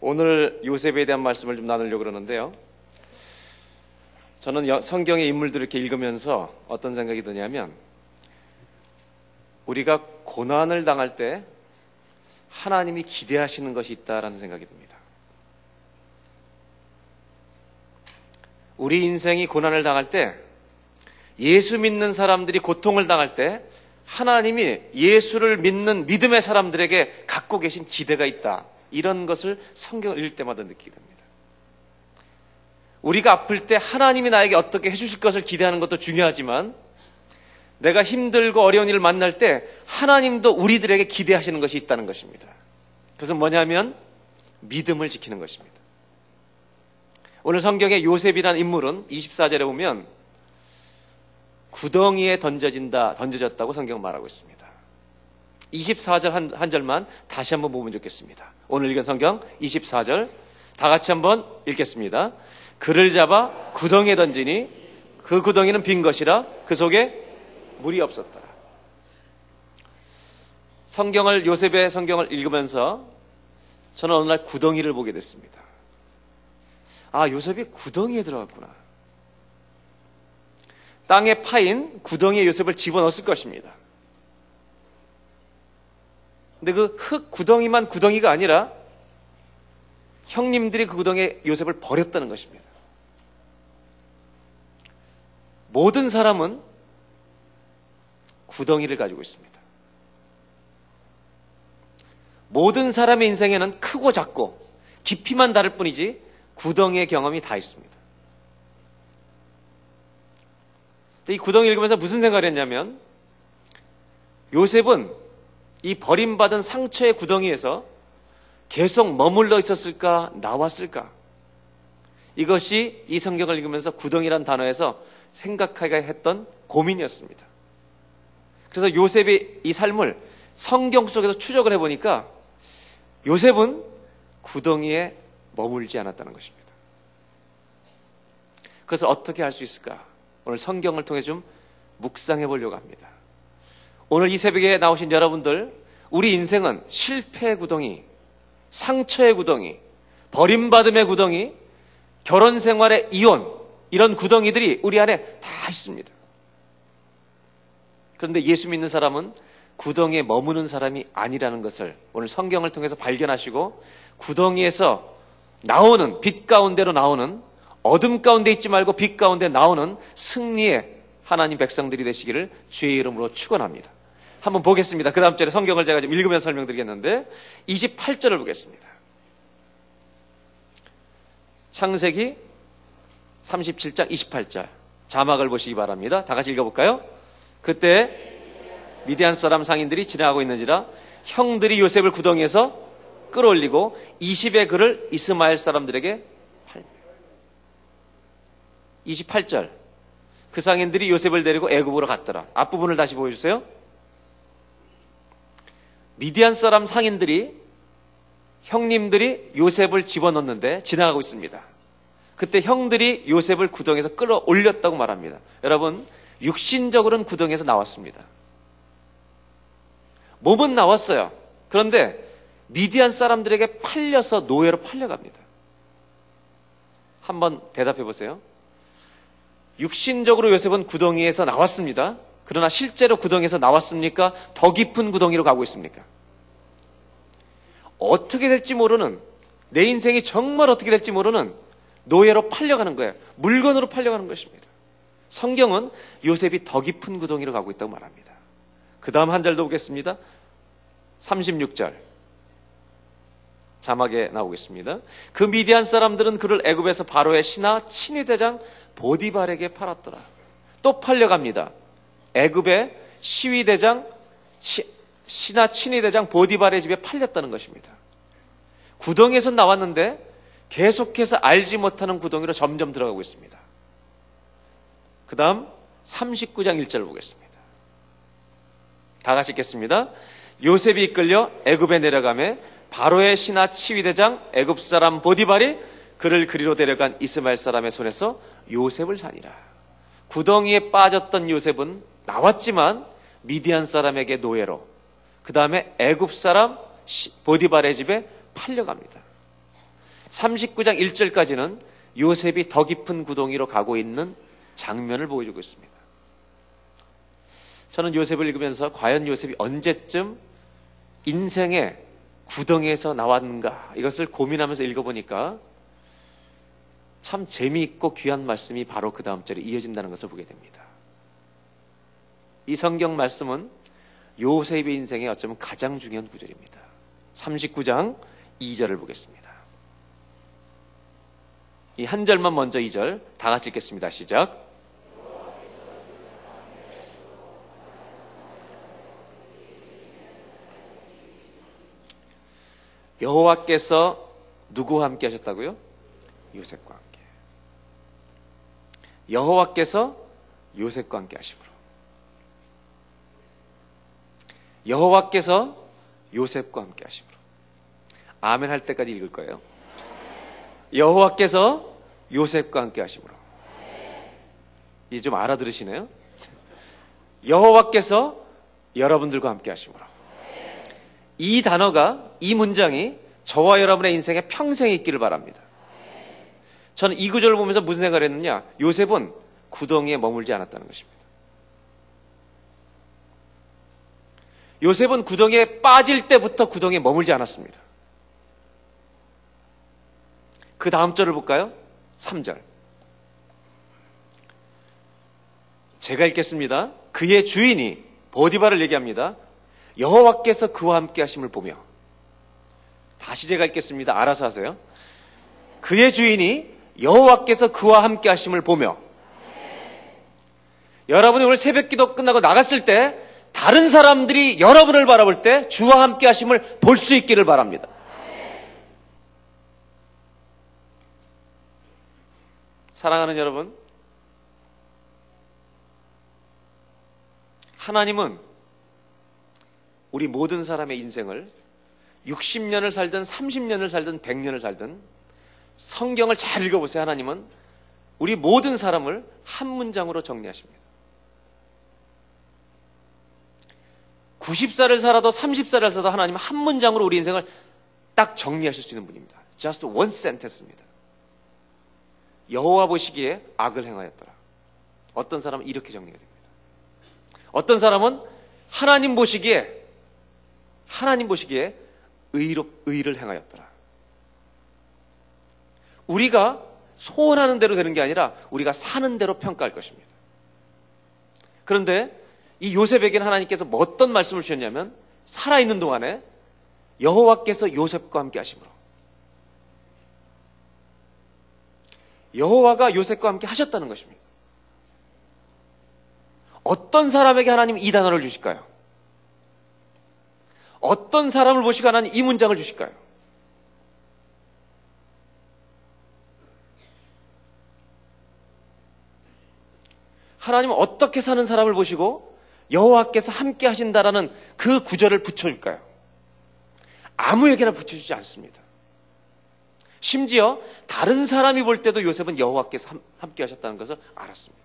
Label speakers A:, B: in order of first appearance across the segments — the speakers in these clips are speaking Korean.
A: 오늘 요셉에 대한 말씀을 좀 나누려고 그러는데요. 저는 성경의 인물들을 이렇게 읽으면서 어떤 생각이 드냐면 우리가 고난을 당할 때 하나님이 기대하시는 것이 있다라는 생각이 듭니다. 우리 인생이 고난을 당할 때 예수 믿는 사람들이 고통을 당할 때 하나님이 예수를 믿는 믿음의 사람들에게 갖고 계신 기대가 있다. 이런 것을 성경을 읽을 때마다 느끼게 됩니다. 우리가 아플 때 하나님이 나에게 어떻게 해주실 것을 기대하는 것도 중요하지만 내가 힘들고 어려운 일을 만날 때 하나님도 우리들에게 기대하시는 것이 있다는 것입니다. 그것은 뭐냐면 믿음을 지키는 것입니다. 오늘 성경의 요셉이라는 인물은 24절에 보면 구덩이에 던져진다, 던져졌다고 성경은 말하고 있습니다. 24절 한, 한 절만 다시 한번 보면 좋겠습니다. 오늘 읽은 성경 24절 다 같이 한번 읽겠습니다. 그를 잡아 구덩이에 던지니 그 구덩이는 빈 것이라 그 속에 물이 없었다. 성경을 요셉의 성경을 읽으면서 저는 어느 날 구덩이를 보게 됐습니다. 아, 요셉이 구덩이에 들어갔구나. 땅에 파인 구덩이에 요셉을 집어넣었을 것입니다. 근데 그 흙 구덩이만 구덩이가 아니라 형님들이 그 구덩이에 요셉을 버렸다는 것입니다. 모든 사람은 구덩이를 가지고 있습니다. 모든 사람의 인생에는 크고 작고 깊이만 다를 뿐이지 구덩이의 경험이 다 있습니다. 이 구덩이 읽으면서 무슨 생각을 했냐면 요셉은 이 버림받은 상처의 구덩이에서 계속 머물러 있었을까 나왔을까 이것이 이 성경을 읽으면서 구덩이란 단어에서 생각하게 했던 고민이었습니다. 그래서 요셉의 이 삶을 성경 속에서 추적을 해보니까 요셉은 구덩이에 머물지 않았다는 것입니다. 그것을 어떻게 할 수 있을까? 오늘 성경을 통해 좀 묵상해 보려고 합니다. 오늘 이 새벽에 나오신 여러분들, 우리 인생은 실패의 구덩이, 상처의 구덩이, 버림받음의 구덩이, 결혼 생활의 이혼, 이런 구덩이들이 우리 안에 다 있습니다. 그런데 예수 믿는 사람은 구덩이에 머무는 사람이 아니라는 것을 오늘 성경을 통해서 발견하시고 구덩이에서 나오는 빛 가운데로 나오는 어둠 가운데 있지 말고 빛 가운데 나오는 승리의 하나님 백성들이 되시기를 주의 이름으로 축원합니다. 한번 보겠습니다. 그 다음 절에 성경을 제가 좀 읽으면서 설명드리겠는데 28절을 보겠습니다. 창세기 37장 28절 자막을 보시기 바랍니다. 다 같이 읽어볼까요? 그때 미디안 사람 상인들이 지나가고 있는지라 형들이 요셉을 구덩이에서 끌어올리고 20의 글을 이스마엘 사람들에게 28절. 그 상인들이 요셉을 데리고 애굽으로 갔더라. 앞부분을 다시 보여주세요. 미디안 사람 상인들이 형님들이 요셉을 집어넣는데 지나가고 있습니다. 그때 형들이 요셉을 구덩에서 끌어올렸다고 말합니다. 여러분, 육신적으로는 구덩에서 나왔습니다. 몸은 나왔어요. 그런데 미디안 사람들에게 팔려서 노예로 팔려갑니다. 한번 대답해 보세요. 육신적으로 요셉은 구덩이에서 나왔습니다. 그러나 실제로 구덩이에서 나왔습니까? 더 깊은 구덩이로 가고 있습니까? 어떻게 될지 모르는 내 인생이 정말 어떻게 될지 모르는 노예로 팔려가는 거예요. 물건으로 팔려가는 것입니다. 성경은 요셉이 더 깊은 구덩이로 가고 있다고 말합니다. 그 다음 한 절도 보겠습니다. 36절. 자막에 나오겠습니다. 그 미디안 사람들은 그를 애굽에서 바로의 신하 친위대장 보디발에게 팔았더라. 또 팔려갑니다. 애굽의 시위대장 신하 친위대장 보디발의 집에 팔렸다는 것입니다. 구덩이에서 나왔는데 계속해서 알지 못하는 구덩이로 점점 들어가고 있습니다. 그 다음 39장 1절 보겠습니다. 다 같이 읽겠습니다. 요셉이 이끌려 애굽에 내려가매 바로의 신하 치위대장 애굽 사람 보디발이 그를 그리로 데려간 이스마엘 사람의 손에서 요셉을 사니라. 구덩이에 빠졌던 요셉은 나왔지만 미디안 사람에게 노예로 그 다음에 애굽 사람 보디발의 집에 팔려갑니다. 39장 1절까지는 요셉이 더 깊은 구덩이로 가고 있는 장면을 보여주고 있습니다. 저는 요셉을 읽으면서 과연 요셉이 언제쯤 인생의 구덩이에서 나왔는가 이것을 고민하면서 읽어보니까 참 재미있고 귀한 말씀이 바로 그 다음 절에 이어진다는 것을 보게 됩니다. 이 성경 말씀은 요셉의 인생에 어쩌면 가장 중요한 구절입니다. 39장 2절을 보겠습니다. 이 한 절만 먼저 2절 다 같이 읽겠습니다. 시작. 여호와께서 누구와 함께 하셨다고요? 요셉과 함께. 여호와께서 요셉과 함께 하심으로. 여호와께서 요셉과 함께 하심으로. 아멘 할 때까지 읽을 거예요. 여호와께서 요셉과 함께 하심으로. 이제 좀 알아들으시네요. 여호와께서 여러분들과 함께 하심으로. 이 단어가 이 문장이 저와 여러분의 인생에 평생 있기를 바랍니다. 저는 이 구절을 보면서 무슨 생각을 했느냐? 요셉은 구덩이에 머물지 않았다는 것입니다. 요셉은 구덩이에 빠질 때부터 구덩이에 머물지 않았습니다. 그 다음 절을 볼까요? 3절. 제가 읽겠습니다. 그의 주인이 보디바를 얘기합니다. 여호와께서 그와 함께 하심을 보며 다시 제가 읽겠습니다. 알아서 하세요. 그의 주인이 여호와께서 그와 함께 하심을 보며 여러분이 오늘 새벽 기도 끝나고 나갔을 때 다른 사람들이 여러분을 바라볼 때 주와 함께 하심을 볼 수 있기를 바랍니다. 사랑하는 여러분, 하나님은 우리 모든 사람의 인생을 60년을 살든 30년을 살든 100년을 살든 성경을 잘 읽어보세요. 하나님은 우리 모든 사람을 한 문장으로 정리하십니다. 90살을 살아도 30살을 살아도 하나님은 한 문장으로 우리 인생을 딱 정리하실 수 있는 분입니다. Just one sentence입니다. 여호와 보시기에 악을 행하였더라. 어떤 사람은 이렇게 정리가 됩니다. 어떤 사람은 하나님 보시기에 하나님 보시기에 의로, 의를 행하였더라. 우리가 소원하는 대로 되는 게 아니라 우리가 사는 대로 평가할 것입니다. 그런데 이 요셉에게는 하나님께서 뭐 어떤 말씀을 주셨냐면 살아있는 동안에 여호와께서 요셉과 함께 하심으로 여호와가 요셉과 함께 하셨다는 것입니다. 어떤 사람에게 하나님 이 단어를 주실까요? 어떤 사람을 보시고 하나님 이 문장을 주실까요? 하나님은 어떻게 사는 사람을 보시고 여호와께서 함께 하신다라는 그 구절을 붙여줄까요? 아무에게나 붙여주지 않습니다. 심지어 다른 사람이 볼 때도 요셉은 여호와께서 함께 하셨다는 것을 알았습니다.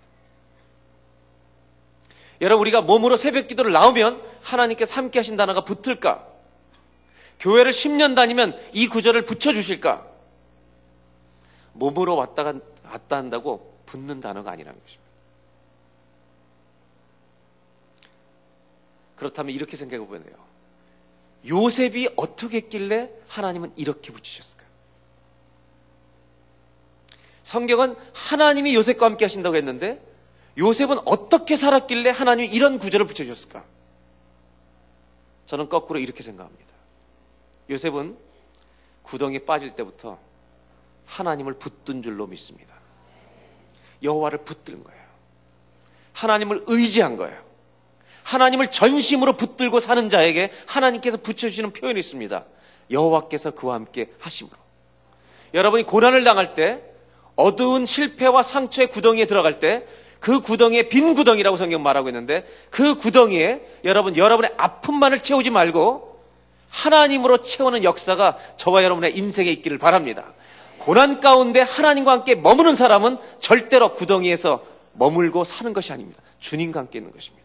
A: 여러분 우리가 몸으로 새벽 기도를 나오면 하나님께서 함께 하신 단어가 붙을까? 교회를 10년 다니면 이 구절을 붙여 주실까? 몸으로 왔다 갔다 한다고 붙는 단어가 아니라는 것입니다. 그렇다면 이렇게 생각해 보면 돼요. 요셉이 어떻게 했길래 하나님은 이렇게 붙이셨을까요? 성경은 하나님이 요셉과 함께 하신다고 했는데 요셉은 어떻게 살았길래 하나님이 이런 구절을 붙여주셨을까? 저는 거꾸로 이렇게 생각합니다. 요셉은 구덩이에 빠질 때부터 하나님을 붙든 줄로 믿습니다. 여호와를 붙든 거예요. 하나님을 의지한 거예요. 하나님을 전심으로 붙들고 사는 자에게 하나님께서 붙여주시는 표현이 있습니다. 여호와께서 그와 함께 하심으로. 여러분이 고난을 당할 때 어두운 실패와 상처의 구덩이에 들어갈 때 그 구덩이에 빈 구덩이라고 성경 말하고 있는데 그 구덩이에 여러분 여러분의 아픔만을 채우지 말고 하나님으로 채우는 역사가 저와 여러분의 인생에 있기를 바랍니다. 고난 가운데 하나님과 함께 머무는 사람은 절대로 구덩이에서 머물고 사는 것이 아닙니다. 주님과 함께 있는 것입니다.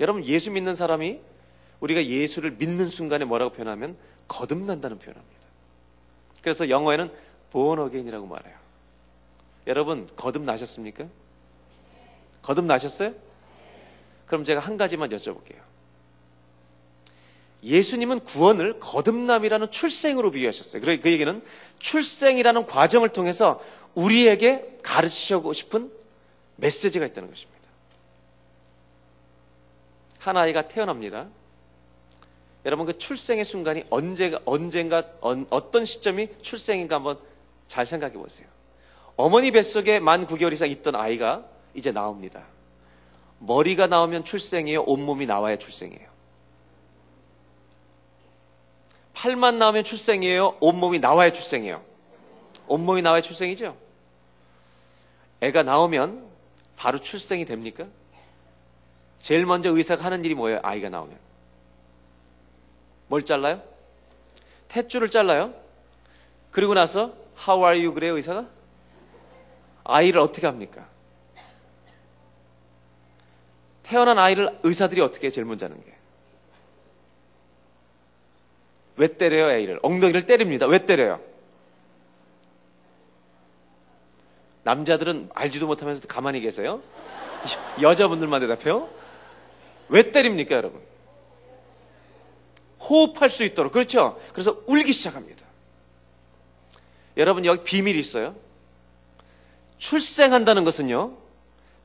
A: 여러분 예수 믿는 사람이 우리가 예수를 믿는 순간에 뭐라고 표현하면 거듭난다는 표현합니다. 그래서 영어에는 born again이라고 말해요. 여러분 거듭 나셨습니까? 거듭 나셨어요? 그럼 제가 한 가지만 여쭤볼게요. 예수님은 구원을 거듭남이라는 출생으로 비유하셨어요. 그 얘기는 출생이라는 과정을 통해서 우리에게 가르치시고 싶은 메시지가 있다는 것입니다. 한 아이가 태어납니다. 여러분 그 출생의 순간이 언제가 언젠가 어떤 시점이 출생인가 한번 잘 생각해 보세요. 어머니 뱃속에 만 9개월 이상 있던 아이가 이제 나옵니다. 머리가 나오면 출생이에요. 온몸이 나와야 출생이에요. 팔만 나오면 출생이에요. 온몸이 나와야 출생이에요. 온몸이 나와야 출생이죠. 애가 나오면 바로 출생이 됩니까? 제일 먼저 의사가 하는 일이 뭐예요? 아이가 나오면. 뭘 잘라요? 탯줄을 잘라요. 그리고 나서 How are you 그래요 의사가? 아이를 어떻게 합니까? 태어난 아이를 의사들이 어떻게 제일 먼저 하는 게? 왜 때려요 애를? 엉덩이를 때립니다. 왜 때려요? 남자들은 알지도 못하면서도 가만히 계세요. 여자분들만 대답해요. 왜 때립니까, 여러분? 호흡할 수 있도록. 그렇죠? 그래서 울기 시작합니다. 여러분, 여기 비밀이 있어요. 출생한다는 것은요,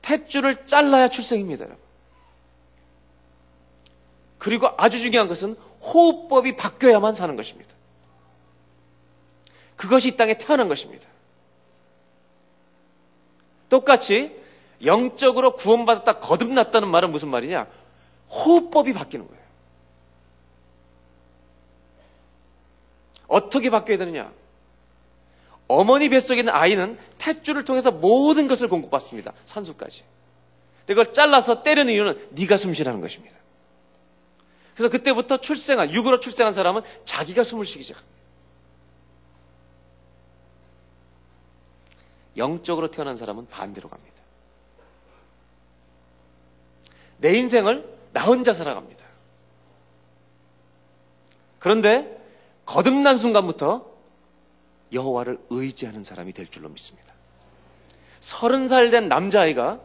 A: 탯줄을 잘라야 출생입니다, 여러분. 그리고 아주 중요한 것은 호흡법이 바뀌어야만 사는 것입니다. 그것이 이 땅에 태어난 것입니다. 똑같이 영적으로 구원받았다 거듭났다는 말은 무슨 말이냐? 호흡법이 바뀌는 거예요. 어떻게 바뀌어야 되느냐? 어머니 뱃속에 있는 아이는 탯줄을 통해서 모든 것을 공급받습니다. 산소까지. 이걸 잘라서 때리는 이유는 네가 숨쉬라는 것입니다. 그래서 그때부터 출생한 육으로 출생한 사람은 자기가 숨을 쉬기 시작합니다. 영적으로 태어난 사람은 반대로 갑니다. 내 인생을 나 혼자 살아갑니다. 그런데 거듭난 순간부터 여호와를 의지하는 사람이 될 줄로 믿습니다. 서른 살 된 남자아이가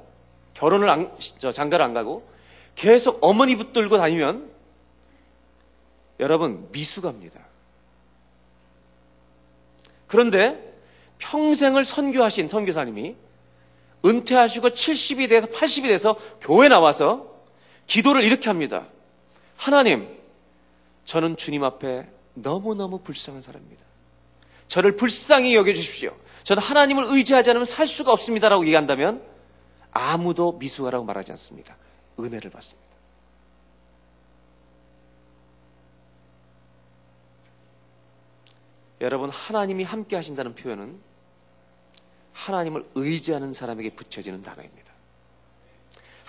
A: 결혼을 안, 장가를 안 가고 계속 어머니 붙들고 다니면 여러분 미숙합니다. 그런데 평생을 선교하신 선교사님이 은퇴하시고 70이 돼서 80이 돼서 교회 나와서 기도를 이렇게 합니다. 하나님, 저는 주님 앞에 너무너무 불쌍한 사람입니다. 저를 불쌍히 여겨주십시오. 저는 하나님을 의지하지 않으면 살 수가 없습니다라고 얘기한다면 아무도 미숙하라고 말하지 않습니다. 은혜를 받습니다. 여러분, 하나님이 함께 하신다는 표현은 하나님을 의지하는 사람에게 붙여지는 단어입니다.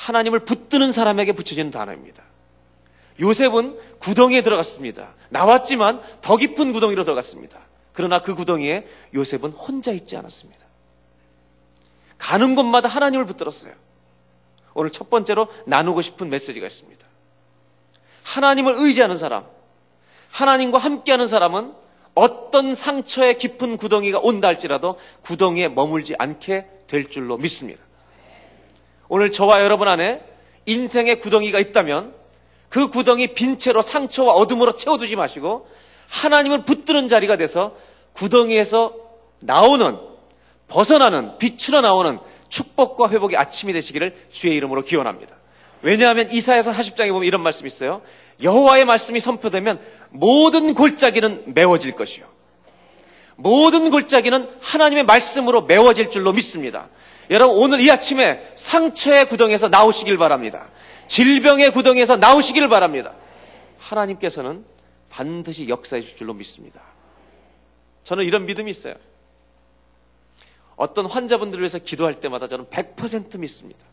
A: 하나님을 붙드는 사람에게 붙여지는 단어입니다. 요셉은 구덩이에 들어갔습니다. 나왔지만 더 깊은 구덩이로 들어갔습니다. 그러나 그 구덩이에 요셉은 혼자 있지 않았습니다. 가는 곳마다 하나님을 붙들었어요. 오늘 첫 번째로 나누고 싶은 메시지가 있습니다. 하나님을 의지하는 사람, 하나님과 함께하는 사람은 어떤 상처의 깊은 구덩이가 온다 할지라도 구덩이에 머물지 않게 될 줄로 믿습니다. 오늘 저와 여러분 안에 인생의 구덩이가 있다면 그 구덩이 빈 채로 상처와 어둠으로 채워두지 마시고 하나님을 붙드는 자리가 돼서 구덩이에서 나오는 벗어나는 빛으로 나오는 축복과 회복의 아침이 되시기를 주의 이름으로 기원합니다. 왜냐하면 이사에서 40장에 보면 이런 말씀이 있어요. 여호와의 말씀이 선포되면 모든 골짜기는 메워질 것이요. 모든 골짜기는 하나님의 말씀으로 메워질 줄로 믿습니다. 여러분 오늘 이 아침에 상처의 구덩에서 나오시길 바랍니다. 질병의 구덩에서 나오시길 바랍니다. 하나님께서는 반드시 역사해 줄 줄로 믿습니다. 저는 이런 믿음이 있어요. 어떤 환자분들을 위해서 기도할 때마다 저는 100% 믿습니다.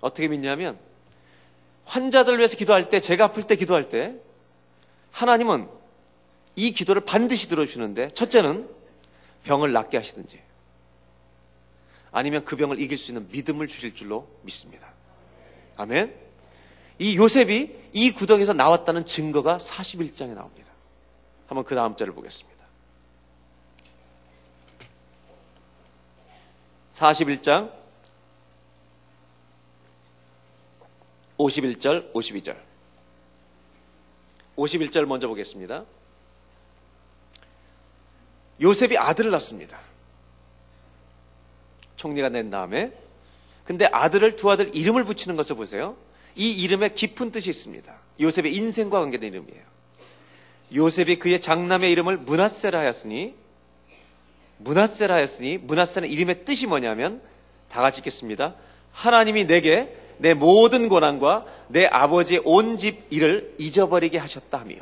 A: 어떻게 믿냐면 환자들을 위해서 기도할 때, 제가 아플 때 기도할 때, 하나님은 이 기도를 반드시 들어주는데 첫째는 병을 낫게 하시든지 아니면 그 병을 이길 수 있는 믿음을 주실 줄로 믿습니다. 아멘. 이 요셉이 이 구덩이에서 나왔다는 증거가 41장에 나옵니다. 한번 그 다음 절을 보겠습니다. 41장 51절, 52절. 51절 먼저 보겠습니다. 요셉이 아들을 낳습니다. 총리가 낸 다음에 근데 아들을 두 아들 이름을 붙이는 것을 보세요. 이 이름에 깊은 뜻이 있습니다. 요셉의 인생과 관계된 이름이에요. 요셉이 그의 장남의 이름을 문하세라 하였으니 문하세라 하였으니 문하세는 이름의 뜻이 뭐냐면 다 같이 읽겠습니다. 하나님이 내게 내 모든 고난과 내 아버지의 온 집 일을 잊어버리게 하셨다 하며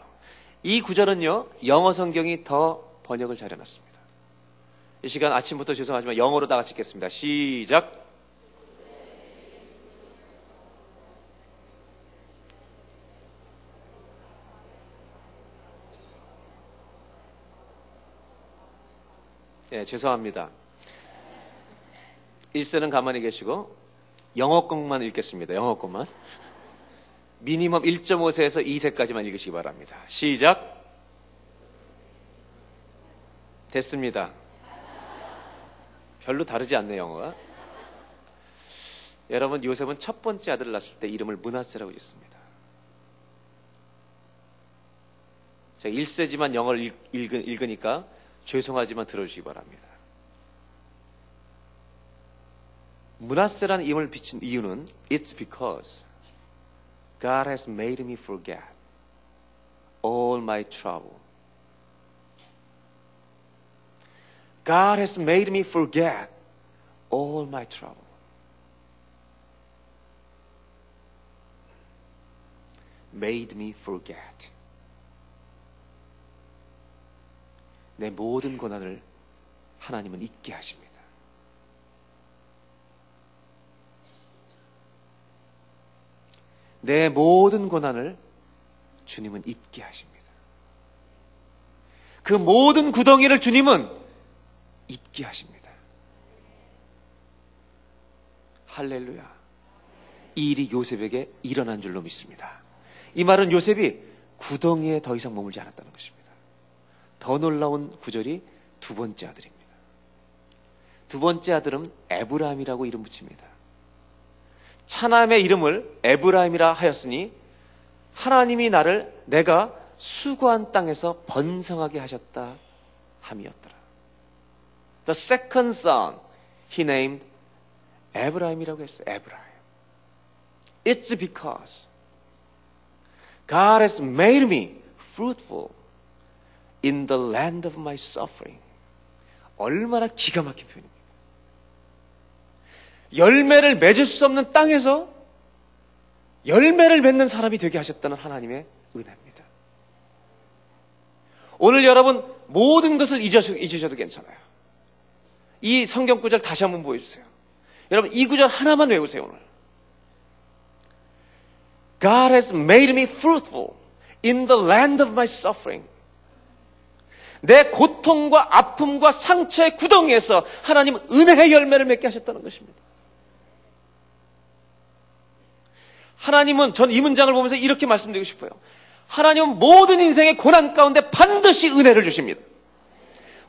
A: 이 구절은요 영어 성경이 더 번역을 잘 해놨습니다. 이 시간 아침부터 죄송하지만 영어로 다 같이 읽겠습니다. 시작. 예, 죄송합니다. 1세는 가만히 계시고 영어 것만 읽겠습니다. 영어 것만. 미니멈 1.5세에서 2세까지만 읽으시기 바랍니다. 시작. 됐습니다. 별로 다르지 않네요, 영어가. 여러분, 요셉은 첫 번째 아들을 낳았을 때 이름을 문하세라고 짓습니다. 제가 1세지만 영어를 읽, 읽으니까 죄송하지만 들어주시기 바랍니다. 문하세라는 이름을 비친 이유는 It's because God has made me forget all my trouble. God has made me forget all my trouble. made me forget. 내 모든 고난을 하나님은 잊게 하십니다. 내 모든 고난을 주님은 잊게 하십니다. 그 모든 구덩이를 주님은 잊게 하십니다. 할렐루야. 이 일이 요셉에게 일어난 줄로 믿습니다. 이 말은 요셉이 구덩이에 더 이상 머물지 않았다는 것입니다. 더 놀라운 구절이 두 번째 아들입니다. 두 번째 아들은 에브라임이라고 이름 붙입니다. 차남의 이름을 에브라임이라 하였으니 하나님이 나를 내가 수고한 땅에서 번성하게 하셨다 함이었더라. The second son he named 에브라임이라고 했어요. 에브라임. It's because God has made me fruitful in the land of my suffering. 얼마나 기가 막힌 표현입니까? 열매를 맺을 수 없는 땅에서 열매를 맺는 사람이 되게 하셨다는 하나님의 은혜입니다. 오늘 여러분 모든 것을 잊으셔도 괜찮아요. 이 성경 구절 다시 한번 보여주세요. 여러분 이 구절 하나만 외우세요 오늘. God has made me fruitful in the land of my suffering. 내 고통과 아픔과 상처의 구덩이에서 하나님은 은혜의 열매를 맺게 하셨다는 것입니다. 하나님은 전 이 문장을 보면서 이렇게 말씀드리고 싶어요. 하나님은 모든 인생의 고난 가운데 반드시 은혜를 주십니다.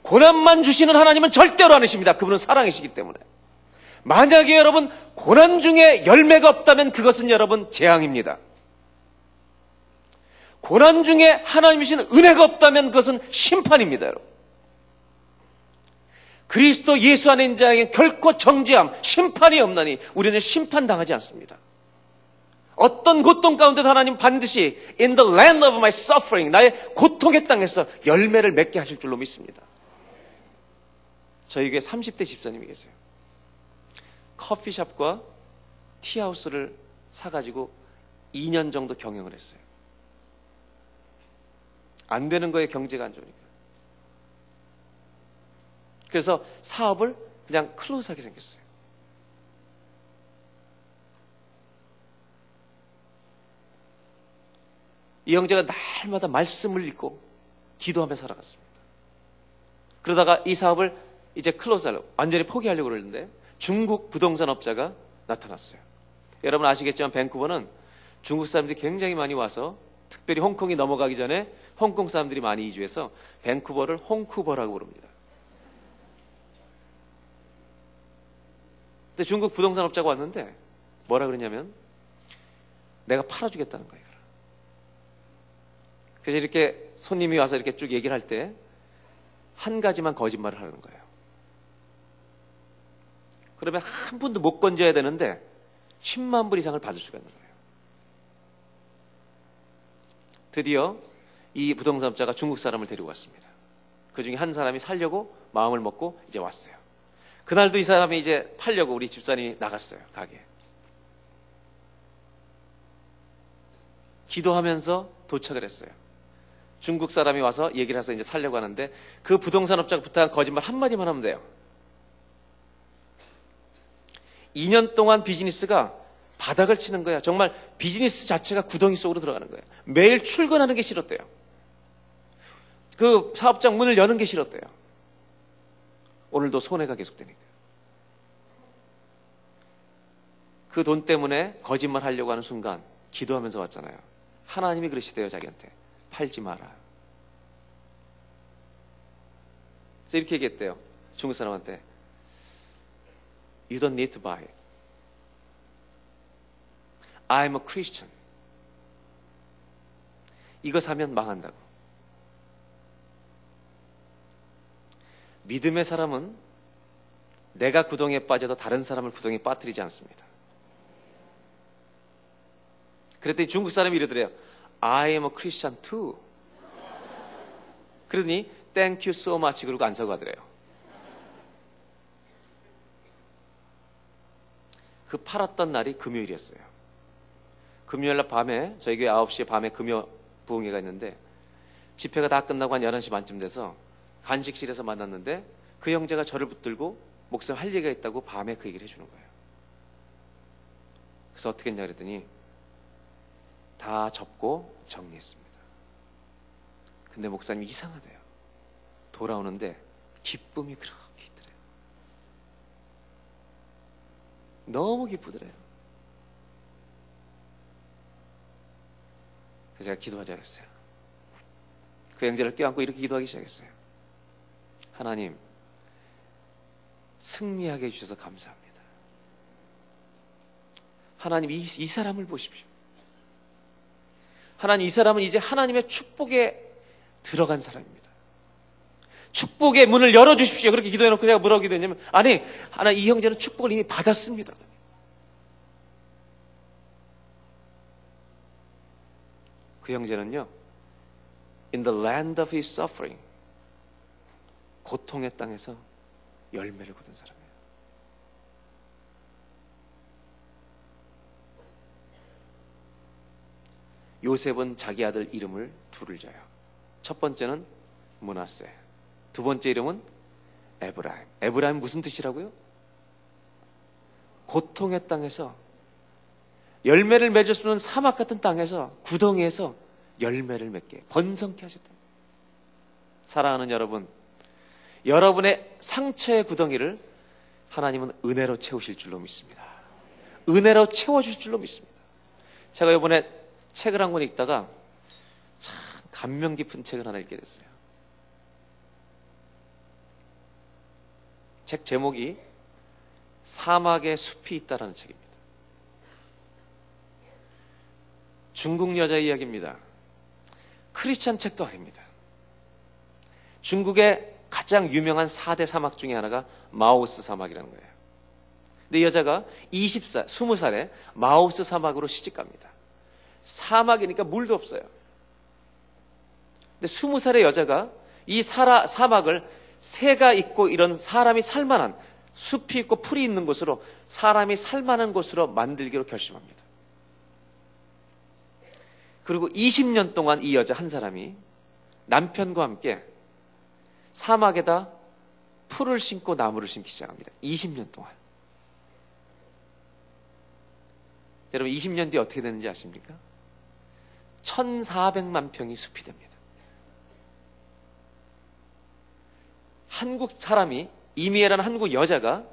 A: 고난만 주시는 하나님은 절대로 아니십니다. 그분은 사랑이시기 때문에. 만약에 여러분 고난 중에 열매가 없다면 그것은 여러분 재앙입니다. 고난 중에 하나님이 신 은혜가 없다면 그것은 심판입니다, 여러분. 그리스도 예수 안에 있는 자에게 결코 정죄함, 심판이 없나니 우리는 심판당하지 않습니다. 어떤 고통 가운데도 하나님 반드시 in the land of my suffering, 나의 고통의 땅에서 열매를 맺게 하실 줄로 믿습니다. 저희 교회 30대 집사님이 계세요. 커피숍과 티하우스를 사가지고 2년 정도 경영을 했어요. 안 되는 거에 경제가 안 좋으니까. 그래서 사업을 그냥 클로즈하게 생겼어요. 이 형제가 날마다 말씀을 읽고 기도하며 살아갔습니다. 그러다가 이 사업을 이제 클로즈하려고 완전히 포기하려고 그러는데 중국 부동산 업자가 나타났어요. 여러분 아시겠지만 밴쿠버는 중국 사람들이 굉장히 많이 와서 특별히 홍콩이 넘어가기 전에 홍콩 사람들이 많이 이주해서 밴쿠버를 홍쿠버라고 부릅니다. 근데 중국 부동산 업자가 왔는데 뭐라 그러냐면 내가 팔아주겠다는 거예요. 그래서 이렇게 손님이 와서 이렇게 쭉 얘기를 할 때 한 가지만 거짓말을 하는 거예요. 그러면 한 푼도 못 건져야 되는데 10만 불 이상을 받을 수가 있는 거예요. 드디어 이 부동산업자가 중국 사람을 데리고 왔습니다. 그 중에 한 사람이 살려고 마음을 먹고 이제 왔어요. 그날도 이 사람이 이제 팔려고 우리 집사님이 나갔어요, 가게에. 기도하면서 도착을 했어요. 중국 사람이 와서 얘기를 해서 이제 살려고 하는데 그 부동산업자가 부탁한 거짓말 한마디만 하면 돼요. 2년 동안 비즈니스가 바닥을 치는 거야. 정말 비즈니스 자체가 구덩이 속으로 들어가는 거예요. 매일 출근하는 게 싫었대요. 그 사업장 문을 여는 게 싫었대요. 오늘도 손해가 계속되니까. 그 돈 때문에 거짓말 하려고 하는 순간 기도하면서 왔잖아요. 하나님이 그러시대요, 자기한테. 팔지 마라. 그래서 이렇게 얘기했대요. 중국 사람한테. You don't need to buy it. I'm a Christian. 이거 사면 망한다고. 믿음의 사람은 내가 구덩이에 빠져도 다른 사람을 구덩이에 빠뜨리지 않습니다. 그랬더니 중국 사람이 이러더래요. I am a Christian too. 그러더니 Thank you so much 그러고 안 사고 가더래요. 그 팔았던 날이 금요일이었어요. 금요일 날 밤에 저희 교회 9시에 밤에 금요 부흥회가 있는데 집회가 다 끝나고 한 11시 반쯤 돼서 간식실에서 만났는데 그 형제가 저를 붙들고 목사님 할 얘기가 있다고 밤에 그 얘기를 해주는 거예요. 그래서 어떻게 했냐 그랬더니 다 접고 정리했습니다. 근데 목사님이 이상하대요. 돌아오는데 기쁨이 그렇게 있더래요. 너무 기쁘더래요. 그래서 제가 기도하자 했어요. 그 형제를 껴안고 이렇게 기도하기 시작했어요. 하나님, 승리하게 해주셔서 감사합니다. 하나님, 이, 이 사람을 보십시오. 하나님, 이 사람은 이제 하나님의 축복에 들어간 사람입니다. 축복의 문을 열어주십시오. 그렇게 기도해놓고 제가 뭐라고 기도했냐면, 아니, 하나, 이 형제는 축복을 이미 받았습니다. 그 형제는요, in the land of his suffering, 고통의 땅에서 열매를 거둔 사람이에요. 요셉은 자기 아들 이름을 둘을 져요. 첫 번째는 문하세. 두 번째 이름은 에브라임. 에브라임 무슨 뜻이라고요? 고통의 땅에서 열매를 맺을 수 있는 사막 같은 땅에서 구덩이에서 열매를 맺게 번성케 하셨다. 사랑하는 여러분, 여러분의 상처의 구덩이를 하나님은 은혜로 채우실 줄로 믿습니다. 은혜로 채워줄 줄로 믿습니다. 제가 이번에 책을 한 권 읽다가 참 감명 깊은 책을 하나 읽게 됐어요. 책 제목이 사막의 숲이 있다라는 책입니다. 중국 여자 이야기입니다. 크리스천 책도 아닙니다. 중국의 가장 유명한 4대 사막 중에 하나가 마오스 사막이라는 거예요. 근데 이 여자가 20살, 20살에 마오스 사막으로 시집 갑니다. 사막이니까 물도 없어요. 근데 20살의 여자가 이 사라, 사막을 새가 있고 이런 사람이 살만한 숲이 있고 풀이 있는 곳으로 사람이 살만한 곳으로 만들기로 결심합니다. 그리고 20년 동안 이 여자 한 사람이 남편과 함께 사막에다 풀을 심고 나무를 심기 시작합니다. 20년 동안. 여러분 20년 뒤에 어떻게 되는지 아십니까? 1,400만 평이 숲이 됩니다. 한국 사람이 이미애라는 한국 여자가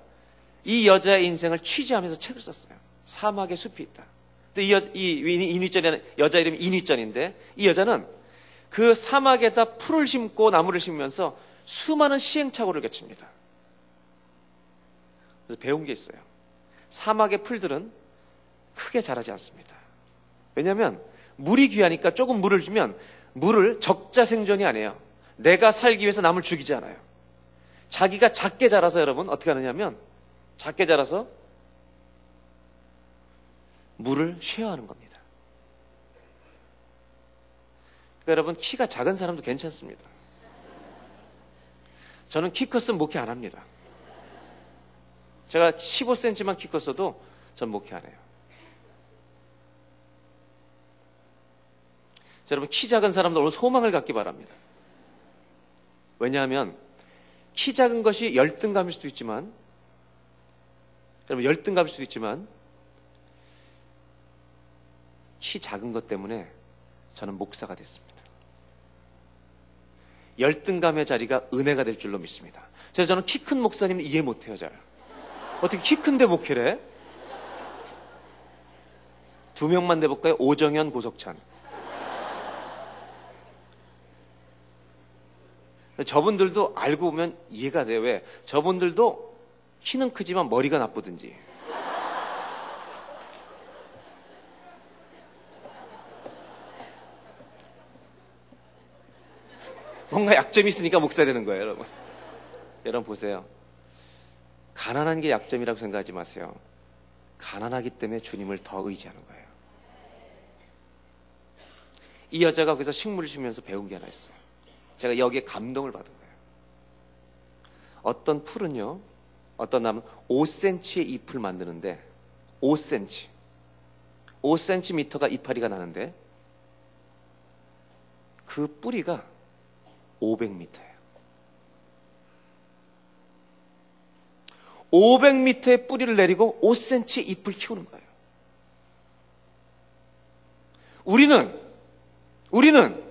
A: 이 여자의 인생을 취재하면서 책을 썼어요. 사막의 숲이 있다. 근데 이, 여, 이 인위전이라는 여자 이름이 인위전인데 이 여자는 그 사막에다 풀을 심고 나무를 심으면서 수많은 시행착오를 겪습니다. 그래서 배운 게 있어요. 사막의 풀들은 크게 자라지 않습니다. 왜냐하면 물이 귀하니까 조금 물을 주면 물을 적자 생존이 아니에요. 내가 살기 위해서 남을 죽이지 않아요. 자기가 작게 자라서 여러분 어떻게 하느냐면 작게 자라서 물을 share하는 겁니다. 그러니까 여러분 키가 작은 사람도 괜찮습니다. 저는 키 컸으면 목회 안 합니다. 제가 15cm만 키 컸어도 전 목회 안 해요. 자, 여러분 키 작은 사람들 오늘 소망을 갖기 바랍니다. 왜냐하면 키 작은 것이 열등감일 수도 있지만 여러분 열등감일 수도 있지만 키 작은 것 때문에 저는 목사가 됐습니다. 열등감의 자리가 은혜가 될 줄로 믿습니다. 그래서 저는 키 큰 목사님 이해 못해요, 잘. 어떻게 키 큰데 목회를 해? 두 명만 내볼까요? 오정현, 고석찬. 저분들도 알고 보면 이해가 돼요. 왜? 저분들도 키는 크지만 머리가 나쁘든지. 뭔가 약점이 있으니까 목사 되는 거예요, 여러분. 여러분 보세요. 가난한 게 약점이라고 생각하지 마세요. 가난하기 때문에 주님을 더 의지하는 거예요. 이 여자가 그래서 식물을 심으면서 배운 게 하나 있어요. 제가 여기에 감동을 받은 거예요. 어떤 풀은요, 어떤 나무는 5cm의 잎을 만드는데, 5cm. 5cm가 이파리가 나는데, 그 뿌리가 500m예요. 500m의 뿌리를 내리고 5cm의 잎을 키우는 거예요. 우리는, 우리는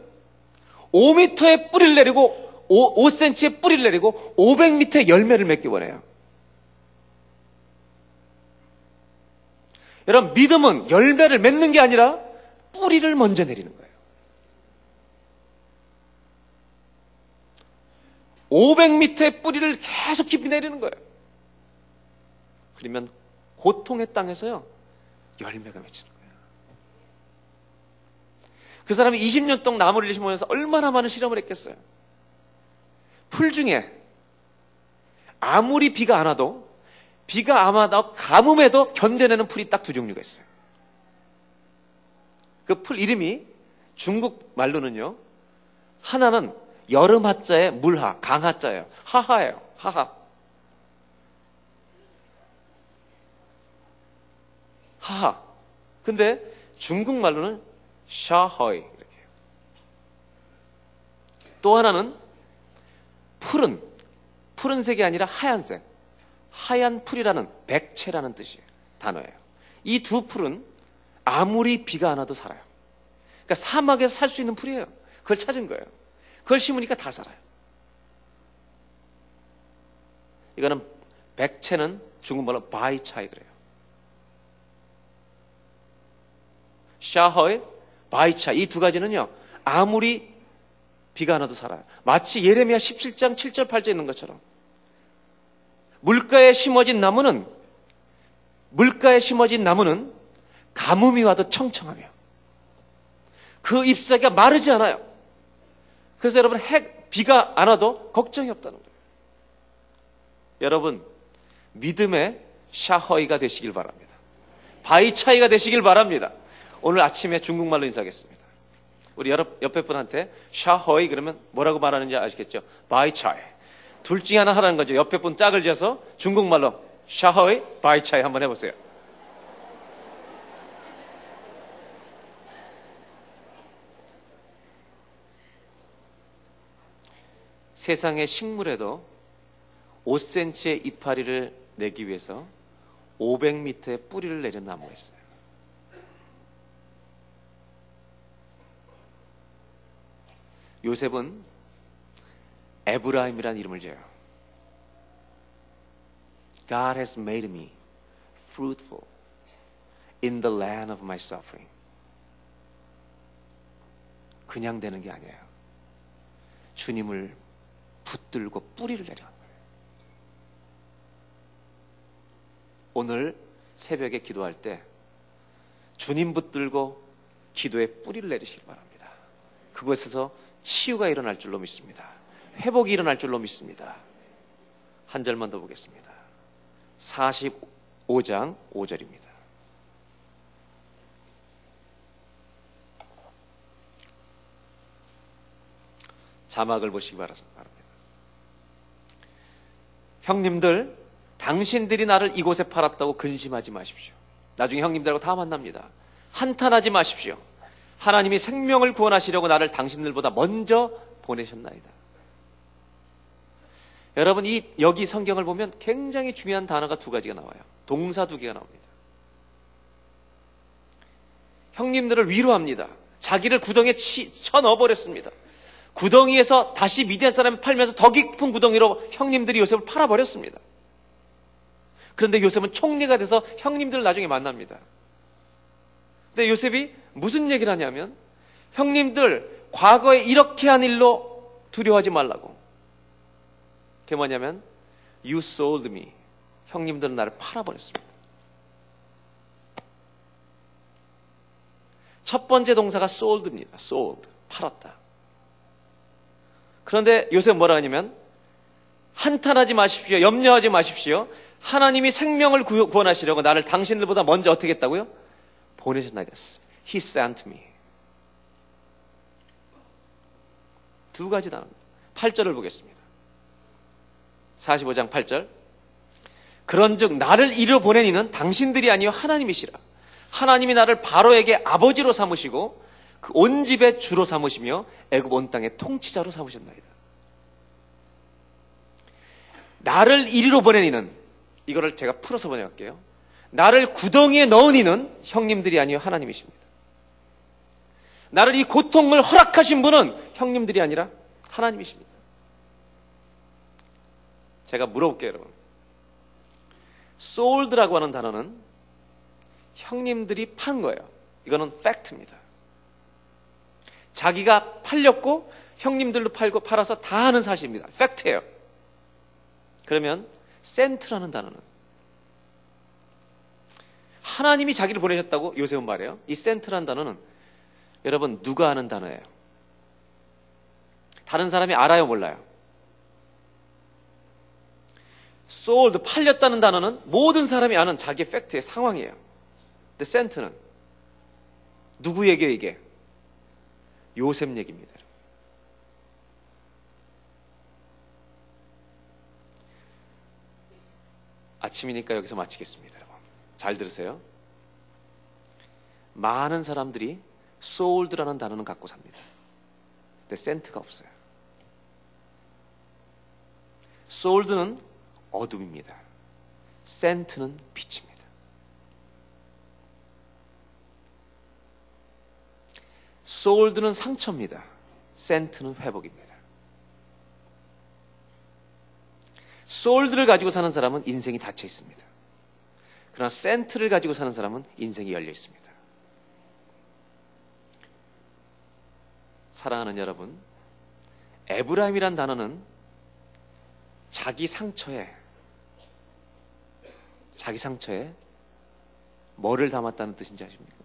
A: 5m의 뿌리를 내리고 5, 5cm의 뿌리를 내리고 500m의 열매를 맺기 원해요. 여러분, 믿음은 열매를 맺는 게 아니라 뿌리를 먼저 내리는 거예요. 500m의 뿌리를 계속 깊이 내리는 거예요. 그러면 고통의 땅에서요, 열매가 맺히는 거예요. 그 사람이 20년 동안 나무를 심으면서 얼마나 많은 실험을 했겠어요. 풀 중에 아무리 비가 안 와도 비가 안 와도 가뭄에도 견뎌내는 풀이 딱 두 종류가 있어요. 그 풀 이름이 중국 말로는요. 하나는 여름 하자에 물하, 강하자예요. 하하예요. 하하. 하하. 근데 중국 말로는 샤허이 이렇게. 또 하나는 푸른 푸른색이 아니라 하얀색. 하얀 풀이라는 백채라는 뜻이에요. 단어예요. 이 두 풀은 아무리 비가 안 와도 살아요. 그러니까 사막에서 살 수 있는 풀이에요. 그걸 찾은 거예요. 그걸 심으니까 다 살아요. 이거는 백채는 중국말로 바이차이드래요. 샤허의 바이차 이 두 가지는요. 아무리 비가 안 와도 살아요. 마치 예레미야 17장 7절 8절에 있는 것처럼 물가에 심어진 나무는 물가에 심어진 나무는 가뭄이 와도 청청하며 그 잎사귀가 마르지 않아요. 그래서 여러분 핵 비가 안 와도 걱정이 없다는 거예요. 여러분 믿음의 샤허이가 되시길 바랍니다. 바이차이가 되시길 바랍니다. 오늘 아침에 중국말로 인사하겠습니다. 우리 옆에 분한테 샤허이 그러면 뭐라고 말하는지 아시겠죠? 바이차이. 둘 중에 하나 하라는 거죠. 옆에 분 짝을 지어서 중국말로 샤허이, 바이차이 한번 해보세요. 세상의 식물에도 5cm의 이파리를 내기 위해서 500m의 뿌리를 내린 나무가 있어요. 요셉은 에브라임이라는 이름을 지어요. God has made me fruitful in the land of my suffering. 그냥 되는 게 아니에요. 주님을 붙들고 뿌리를 내려간 거예요. 오늘 새벽에 기도할 때 주님 붙들고 기도에 뿌리를 내리시기 바랍니다. 그곳에서 치유가 일어날 줄로 믿습니다. 회복이 일어날 줄로 믿습니다. 한 절만 더 보겠습니다. 45장 5절입니다. 자막을 보시기 바랍니다. 형님들, 당신들이 나를 이곳에 팔았다고 근심하지 마십시오. 나중에 형님들하고 다 만납니다. 한탄하지 마십시오. 하나님이 생명을 구원하시려고 나를 당신들보다 먼저 보내셨나이다. 여러분, 이, 여기 성경을 보면 굉장히 중요한 단어가 두 가지가 나와요. 동사 두 개가 나옵니다. 형님들을 위로합니다. 자기를 구덩이에 치, 쳐 넣어버렸습니다. 구덩이에서 다시 미디안 사람을 팔면서 더 깊은 구덩이로 형님들이 요셉을 팔아버렸습니다. 그런데 요셉은 총리가 돼서 형님들을 나중에 만납니다. 근데 요셉이 무슨 얘기를 하냐면 형님들 과거에 이렇게 한 일로 두려워하지 말라고. 그게 뭐냐면 You sold me. 형님들은 나를 팔아버렸습니다. 첫 번째 동사가 sold입니다. sold. 팔았다. 그런데 요셉 뭐라 하냐면 한탄하지 마십시오. 염려하지 마십시오. 하나님이 생명을 구원하시려고 나를 당신들보다 먼저 어떻게 했다고요? 보내셨나이다. He sent me. 두 가지 단어. 8절을 보겠습니다. 45장 8절. 그런즉 나를 이르러 보내니는 당신들이 아니요 하나님이시라. 하나님이 나를 바로에게 아버지로 삼으시고 그 온 집의 주로 삼으시며 애굽 온 땅의 통치자로 삼으셨나이다. 나를 이리로 보내니는 이거를 제가 풀어서 번역할게요. 나를 구덩이에 넣으니는 형님들이 아니요 하나님이십니다. 나를 이 고통을 허락하신 분은 형님들이 아니라 하나님이십니다. 제가 물어볼게요, 여러분. sold라고 하는 단어는 형님들이 판 거예요. 이거는 팩트입니다. 자기가 팔렸고 형님들로 팔고 팔아서 다 하는 사실입니다. 팩트예요. 그러면 센트라는 단어는 하나님이 자기를 보내셨다고 요셉은 말해요. 이 센트라는 단어는 여러분 누가 아는 단어예요? 다른 사람이 알아요, 몰라요? sold 팔렸다는 단어는 모든 사람이 아는 자기의 팩트의 상황이에요. 근데 센트는 누구에게 이게? 요셉 얘기입니다. 아침이니까 여기서 마치겠습니다. 잘 들으세요. 많은 사람들이 sold라는 단어는 갖고 삽니다. 근데 센트가 없어요. sold는 어둠입니다. 센트는 빛입니다. 소울드는 상처입니다. 센트는 회복입니다. 소울드를 가지고 사는 사람은 인생이 닫혀 있습니다. 그러나 센트를 가지고 사는 사람은 인생이 열려 있습니다. 사랑하는 여러분, 에브라임이란 단어는 자기 상처에 자기 상처에 뭐를 담았다는 뜻인지 아십니까?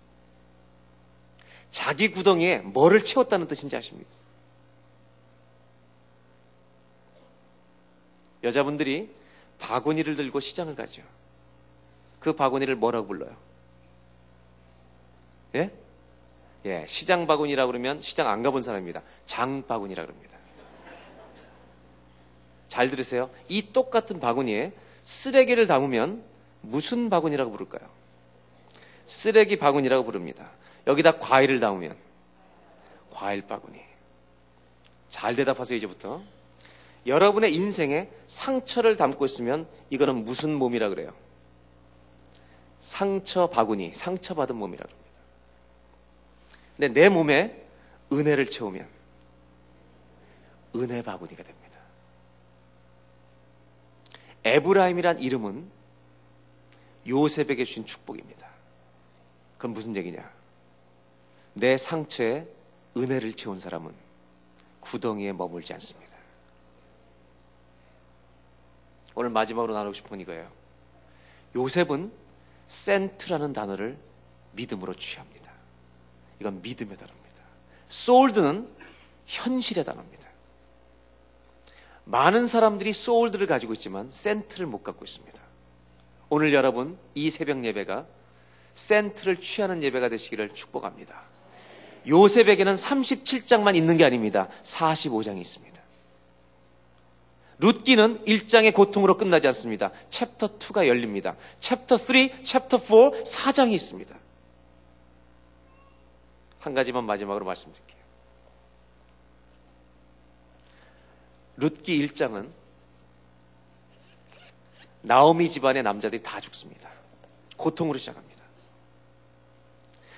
A: 자기 구덩이에 뭐를 채웠다는 뜻인지 아십니까? 여자분들이 바구니를 들고 시장을 가죠. 그 바구니를 뭐라고 불러요? 예? 예, 시장 바구니라고 그러면 시장 안 가본 사람입니다. 장 바구니라고 그럽니다. 잘 들으세요. 이 똑같은 바구니에 쓰레기를 담으면 무슨 바구니라고 부를까요? 쓰레기 바구니라고 부릅니다. 여기다 과일을 담으면 과일 바구니. 잘 대답하세요, 이제부터. 여러분의 인생에 상처를 담고 있으면 이거는 무슨 몸이라 그래요? 상처 바구니, 상처받은 몸이라 그럽니다. 근데 내 몸에 은혜를 채우면 은혜 바구니가 됩니다. 에브라임이란 이름은 요셉에게 주신 축복입니다. 그건 무슨 얘기냐? 내 상처에 은혜를 채운 사람은 구덩이에 머물지 않습니다. 오늘 마지막으로 나누고 싶은 이거예요. 요셉은 sent라는 단어를 믿음으로 취합니다. 이건 믿음의 단어입니다. sold는 현실의 단어입니다. 많은 사람들이 sold를 가지고 있지만 sent를 못 갖고 있습니다. 오늘 여러분 이 새벽 예배가 sent를 취하는 예배가 되시기를 축복합니다. 요셉에게는 37장만 있는 게 아닙니다. 45장이 있습니다. 룻기는 1장의 고통으로 끝나지 않습니다. 챕터 2가 열립니다. 챕터 3, 챕터 4, 4장이 있습니다. 한 가지만 마지막으로 말씀드릴게요. 룻기 1장은 나오미 집안의 남자들이 다 죽습니다. 고통으로 시작합니다.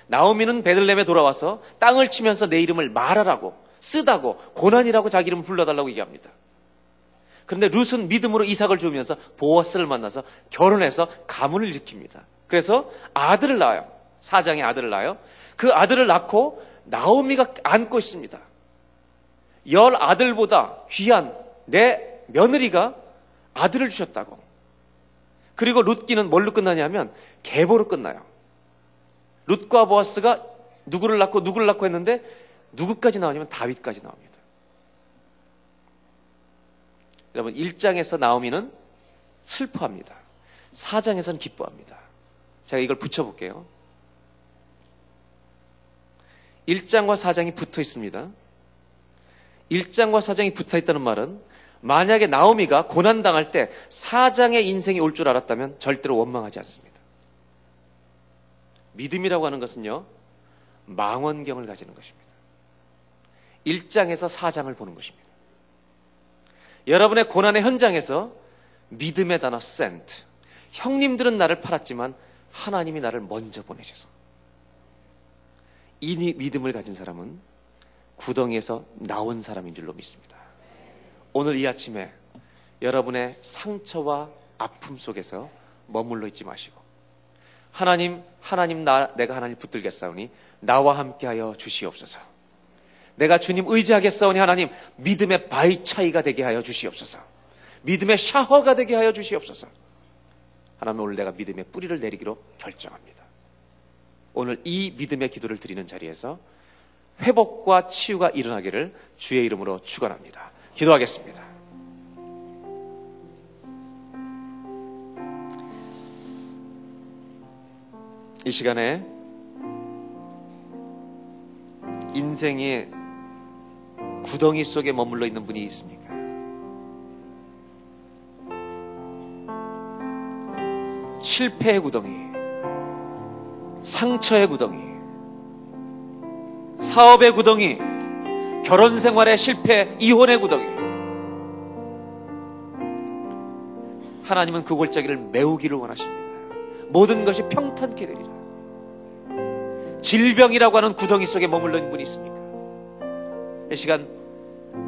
A: 나오미는 베들렘에 돌아와서 땅을 치면서 내 이름을 마라라고 쓰다고 고난이라고 자기 이름을 불러달라고 얘기합니다. 그런데 룻은 믿음으로 이삭을 주면서 보아스를 만나서 결혼해서 가문을 일으킵니다. 그래서 아들을 낳아요. 사장의 아들을 낳아요. 그 아들을 낳고 나오미가 안고 있습니다. 열 아들보다 귀한 내 며느리가 아들을 주셨다고. 그리고 룻기는 뭘로 끝나냐면 계보로 끝나요. 룻과 보아스가 누구를 낳고 누구를 낳고 했는데 누구까지 나오냐면 다윗까지 나옵니다. 여러분 1장에서 나오미는 슬퍼합니다. 4장에서는 기뻐합니다. 제가 이걸 붙여볼게요. 1장과 4장이 붙어 있습니다. 1장과 4장이 붙어 있다는 말은 만약에 나오미가 고난당할 때 4장의 인생이 올 줄 알았다면 절대로 원망하지 않습니다. 믿음이라고 하는 것은요, 망원경을 가지는 것입니다. 1장에서 4장을 보는 것입니다. 여러분의 고난의 현장에서 믿음의 단어 sent. 형님들은 나를 팔았지만 하나님이 나를 먼저 보내셔서. 이 믿음을 가진 사람은 구덩이에서 나온 사람인 줄로 믿습니다. 오늘 이 아침에 여러분의 상처와 아픔 속에서 머물러 있지 마시고 하나님, 하나님 나 내가 하나님 붙들겠사오니 나와 함께하여 주시옵소서. 내가 주님 의지하겠사오니 하나님 믿음의 바위 차이가 되게 하여 주시옵소서. 믿음의 샤워가 되게 하여 주시옵소서. 하나님 오늘 내가 믿음의 뿌리를 내리기로 결정합니다. 오늘 이 믿음의 기도를 드리는 자리에서 회복과 치유가 일어나기를 주의 이름으로 축원합니다. 기도하겠습니다. 이 시간에 인생의 구덩이 속에 머물러 있는 분이 있습니까? 실패의 구덩이, 상처의 구덩이, 사업의 구덩이, 결혼 생활의 실패, 이혼의 구덩이. 하나님은 그 골짜기를 메우기를 원하십니다. 모든 것이 평탄케 되리라. 질병이라고 하는 구덩이 속에 머물러 있는 분이 있습니까? 이 시간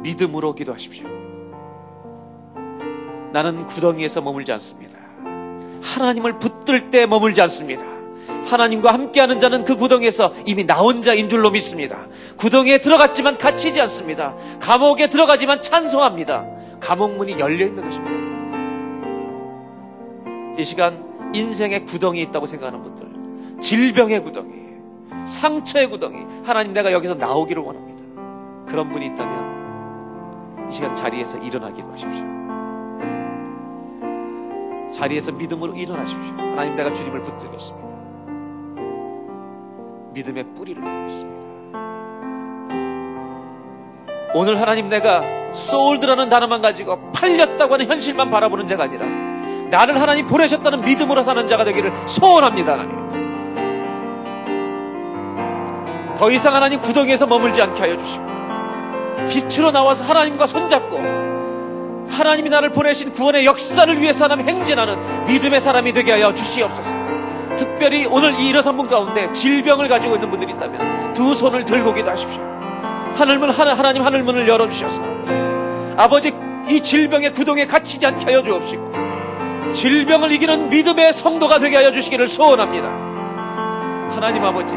A: 믿음으로 기도하십시오. 나는 구덩이에서 머물지 않습니다. 하나님을 붙들 때 머물지 않습니다. 하나님과 함께하는 자는 그 구덩이에서 이미 나온 자인 줄로 믿습니다. 구덩이에 들어갔지만 갇히지 않습니다. 감옥에 들어가지만 찬송합니다. 감옥문이 열려 있는 것입니다. 이 시간 인생의 구덩이 있다고 생각하는 분들, 질병의 구덩이, 상처의 구덩이, 하나님 내가 여기서 나오기를 원합니다. 그런 분이 있다면 이 시간 자리에서 일어나기로 하십시오. 자리에서 믿음으로 일어나십시오. 하나님 내가 주님을 붙들겠습니다. 믿음의 뿌리를 내겠습니다. 오늘 하나님 내가 소울드라는 단어만 가지고 팔렸다고 하는 현실만 바라보는 자가 아니라 나를 하나님 보내셨다는 믿음으로 사는 자가 되기를 소원합니다, 하나님. 더 이상 하나님 구덩이에서 머물지 않게 하여 주시고 빛으로 나와서 하나님과 손잡고 하나님이 나를 보내신 구원의 역사를 위해서 하나님 행진하는 믿음의 사람이 되게 하여 주시옵소서. 특별히 오늘 이 일어선 분 가운데 질병을 가지고 있는 분들이 있다면 두 손을 들고 기도하십시오. 하늘문 하나 님 하늘문을 열어주셔서 아버지 이 질병의 구덩이에 갇히지 않게 하여 주옵시고 질병을 이기는 믿음의 성도가 되게 하여 주시기를 소원합니다. 하나님 아버지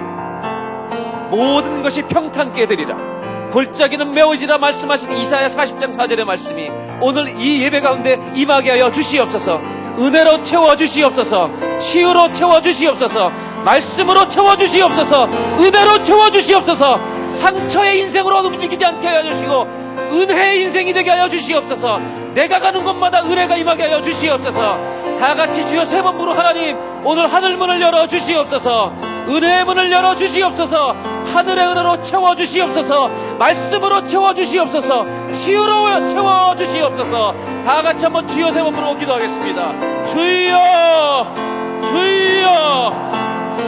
A: 모든 것이 평탄케 되리라. 골짜기는 메워지라 말씀하신 이사야 40장 4절의 말씀이 오늘 이 예배 가운데 임하게 하여 주시옵소서. 은혜로 채워 주시옵소서. 치유로 채워 주시옵소서. 말씀으로 채워 주시옵소서. 은혜로 채워 주시옵소서. 상처의 인생으로 움직이지 않게 하여 주시고 은혜의 인생이 되게 하여 주시옵소서. 내가 가는 곳마다 은혜가 임하게 하여 주시옵소서 다 같이 주여 세 번 부르 하나님 오늘 하늘 문을 열어 주시옵소서. 은혜의 문을 열어 주시옵소서. 하늘의 은혜로 채워 주시옵소서. 말씀으로 채워 주시옵소서. 치유로 채워 주시옵소서. 다 같이 한번 주여 세 번 부르고 기도하겠습니다. 주여 주여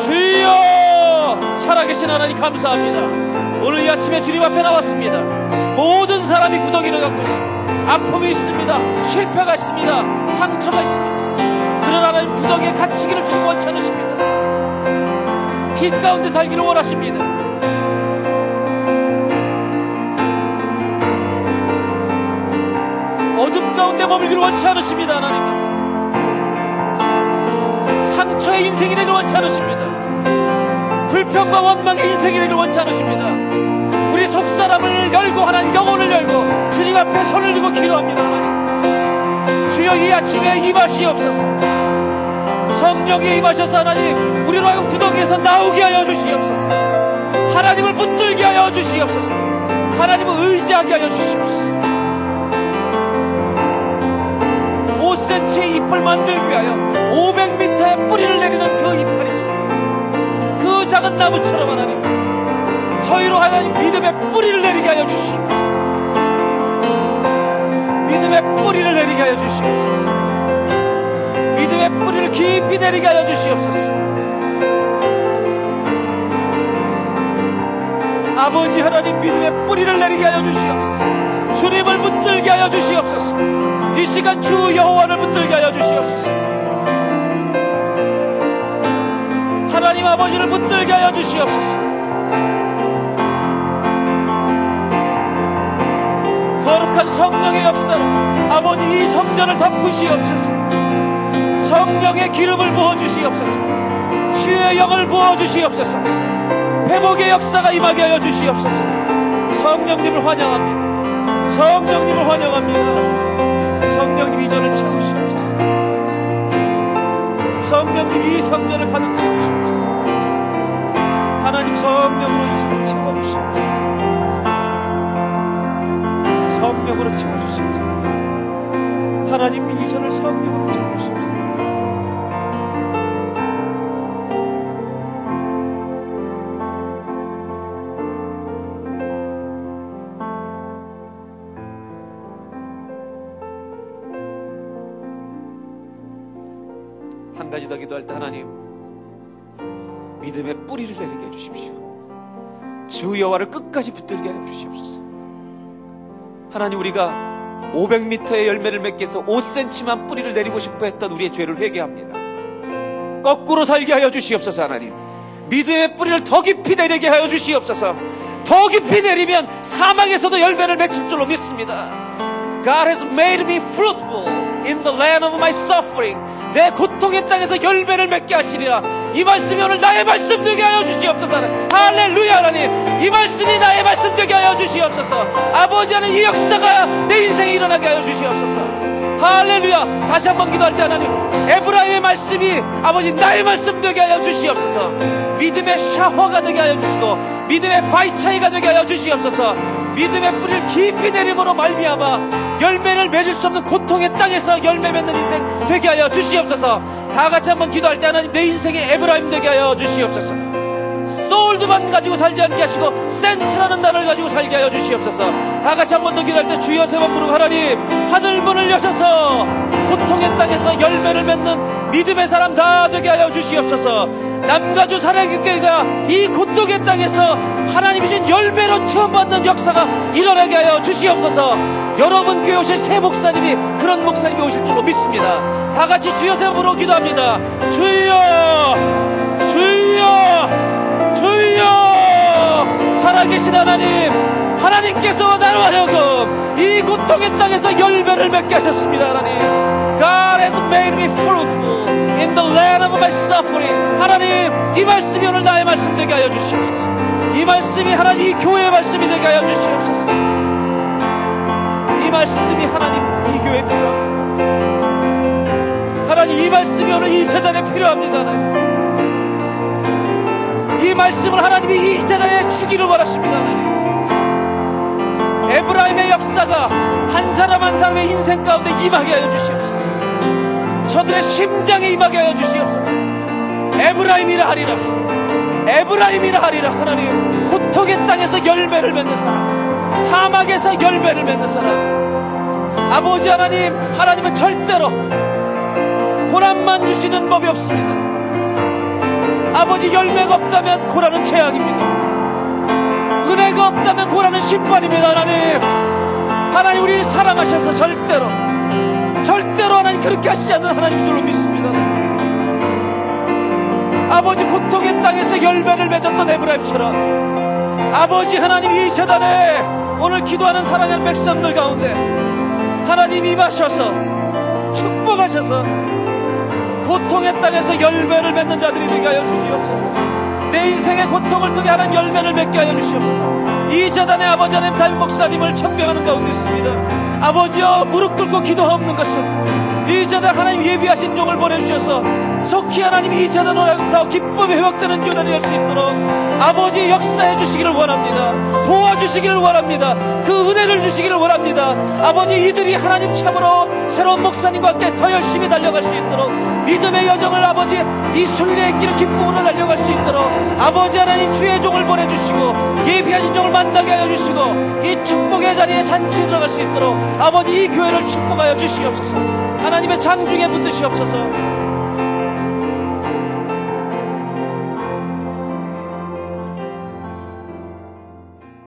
A: 주여. 살아계신 하나님 감사합니다. 오늘 이 아침에 주님 앞에 나왔습니다 모든 사람이 구덩이를 갖고 있습니다 아픔이 있습니다 실패가 있습니다 상처가 있습니다 그런 하나님 구덩이에 갇히기를 주님 원치 않으십니다. 빛 가운데 살기를 원하십니다. 어둠 가운데 머물기를 원치 않으십니다, 하나님. 상처의 인생이 되길 원치 않으십니다. 불평과 원망의 인생이 되길 원치 않으십니다. 우리 속사람을 열고 하나님 영혼을 열고 주님 앞에 손을 들고 기도합니다, 하나님. 주여 이 아침에 임하시옵소서. 성령이 임하셔서 하나님 우리로 하여금 구덩이에서 나오게 하여 주시옵소서. 하나님을 붙들게 하여 주시옵소서. 하나님을 의지하게 하여 주시옵소서. 5cm의 잎을 만들기 위하여 500m의 뿌리를 내리는 그 이파리죠? 그 작은 나무처럼 하나님 저희로 하나님 믿음의 뿌리를 내리게 하여 주시옵소서 믿음의 뿌리를 내리게 하여 주시옵소서 믿음의 뿌리를 깊이 내리게 하여 주시옵소서. 아버지 하나님 믿음의 뿌리를 내리게 하여 주시옵소서. 주님을 붙들게 하여 주시옵소서. 이 시간 주 여호와를 붙들게 하여 주시옵소서. 하나님 아버지를 붙들게 하여 주시옵소서. 거룩한 성령의 역사로 아버지 이 성전을 덮으시옵소서. 성령의 기름을 부어주시옵소서. 치유의 영을 부어주시옵소서. 회복의 역사가 임하게 하여 주시옵소서. 성령님을 환영합니다. 성령님을 환영합니다. 성령님 이전을 채우시옵소서. 성령님 이 성전을 가득 채우시옵소서. 하나님 성령으로 이전을 채워주시옵소서. 성령으로 채워주시옵소서. 하나님 이 전을 성령으로 채워주시옵소서. 가지다 기도할 때 하나님 믿음의 뿌리를 내리게 해주십시오. 주 여호와를 끝까지 붙들게 해주시옵소서. 하나님 우리가 500m의 열매를 맺기 위해서 5cm만 뿌리를 내리고 싶어 했던 우리의 죄를 회개합니다. 거꾸로 살게 하여 주시옵소서 하나님. 믿음의 뿌리를 더 깊이 내리게 하여 주시옵소서. 더 깊이 내리면 사망에서도 열매를 맺힐 줄로 믿습니다. God has made me fruitful in the land of my suffering. 내 고통의 땅에서 열매를 맺게 하시리라. 이 말씀이 오늘 나의 말씀 되게 하여 주시옵소서. 할렐루야 하나님. 이 말씀이 나의 말씀 되게 하여 주시옵소서. 아버지 하나님 이 역사가 내 인생에 일어나게 하여 주시옵소서. 할렐루야. 다시 한번 기도할 때 하나님. 에브라임의 말씀이 아버지 나의 말씀 되게 하여 주시옵소서. 믿음의 샤워가 되게 하여 주시고 믿음의 바이차이가 되게 하여 주시옵소서. 믿음의 뿌리를 깊이 내림으로 말미암아 열매를 맺을 수 없는 고통의 땅에서 열매 맺는 인생 되게 하여 주시옵소서. 다 같이 한번 기도할 때 하나님 내 인생의 에브라임 되게 하여 주시옵소서. sold만 가지고 살지 않게 하시고 sent라는 단어를 가지고 살게 하여 주시옵소서. 다 같이 한 번 더 기도할 때 주여 세 번 부르고 하나님 하늘 문을 여셔서 고통의 땅에서 열매를 맺는 믿음의 사람 다 되게 하여 주시옵소서. 남가주 사랑교회가 이 고통의 땅에서 하나님이신 열매로 체험받는 역사가 일어나게 하여 주시옵소서. 여러분 교회 오실 새 목사님이 그런 목사님이 오실 줄로 믿습니다. 다 같이 주여 세번으로 기도합니다. 주여, 주여, 살아계신 하나님, 하나님께서 나로 하여금 이 고통의 땅에서 열매를 맺게 하셨습니다, 하나님. God has made me fruitful in the land of my suffering. 하나님, 이 말씀이 오늘 나의 말씀 되게 하여 주시옵소서. 이 말씀이 하나님 이 교회의 말씀이 되게 하여 주시옵소서. 이 말씀이 하나님 이 교회에 필요합니다. 하나님 이 말씀이 오늘 이 재단에 필요합니다. 하나님. 이 말씀을 하나님이 이 재단에 주기를 원하십니다. 하나님. 에브라임의 역사가 한 사람 한 사람의 인생 가운데 임하게 하여 주시옵소서. 저들의 심장에 임하게 하여 주시옵소서. 에브라임이라 하리라. 에브라임이라 하리라. 하나님, 고통의 땅에서 열매를 맺는 사람, 사막에서 열매를 맺는 사람. 아버지 하나님, 하나님은 절대로 고난만 주시는 법이 없습니다. 아버지 열매가 없다면 고난은 재앙입니다. 은혜가 없다면 고난은 심판입니다, 하나님. 하나님 우리를 사랑하셔서 절대로 절대로 하나님 그렇게 하시지 않는 하나님 줄로 믿습니다. 아버지 고통의 땅에서 열매를 맺었던 에브라임처럼 아버지 하나님 이 재단에 오늘 기도하는 사랑하는 백성들 가운데 하나님 임하셔서 축복하셔서 고통의 땅에서 열매를 맺는 자들이 되게 하여 주시옵소서. 내 인생의 고통을 통해 하나님 열매를 맺게 하여 주시옵소서. 이 재단의 아버지 하나님 담임 목사님을 청명하는 가운데 있습니다. 아버지여 무릎 꿇고 기도하옵는 것은 이 재단 하나님 예비하신 종을 보내주셔서 속히 하나님 이 재단으로 더 기쁨이 회복되는 교단이 될 수 있도록 아버지 역사해 주시기를 원합니다. 도와주시기를 원합니다. 그 은혜를 주시기를 원합니다. 아버지 이들이 하나님 참으로 새로운 목사님과 함께 더 열심히 달려갈 수 있도록 믿음의 여정을 아버지 이 순례의 길을 기쁨으로 달려갈 수 있도록 아버지 하나님 주의 종을 보내주시고 예비하신 종을 만나게 하여 주시고 이 축복의 자리에 잔치 들어갈 수 있도록 아버지 이 교회를 축복하여 주시옵소서. 하나님의 장중에 붙드시옵소서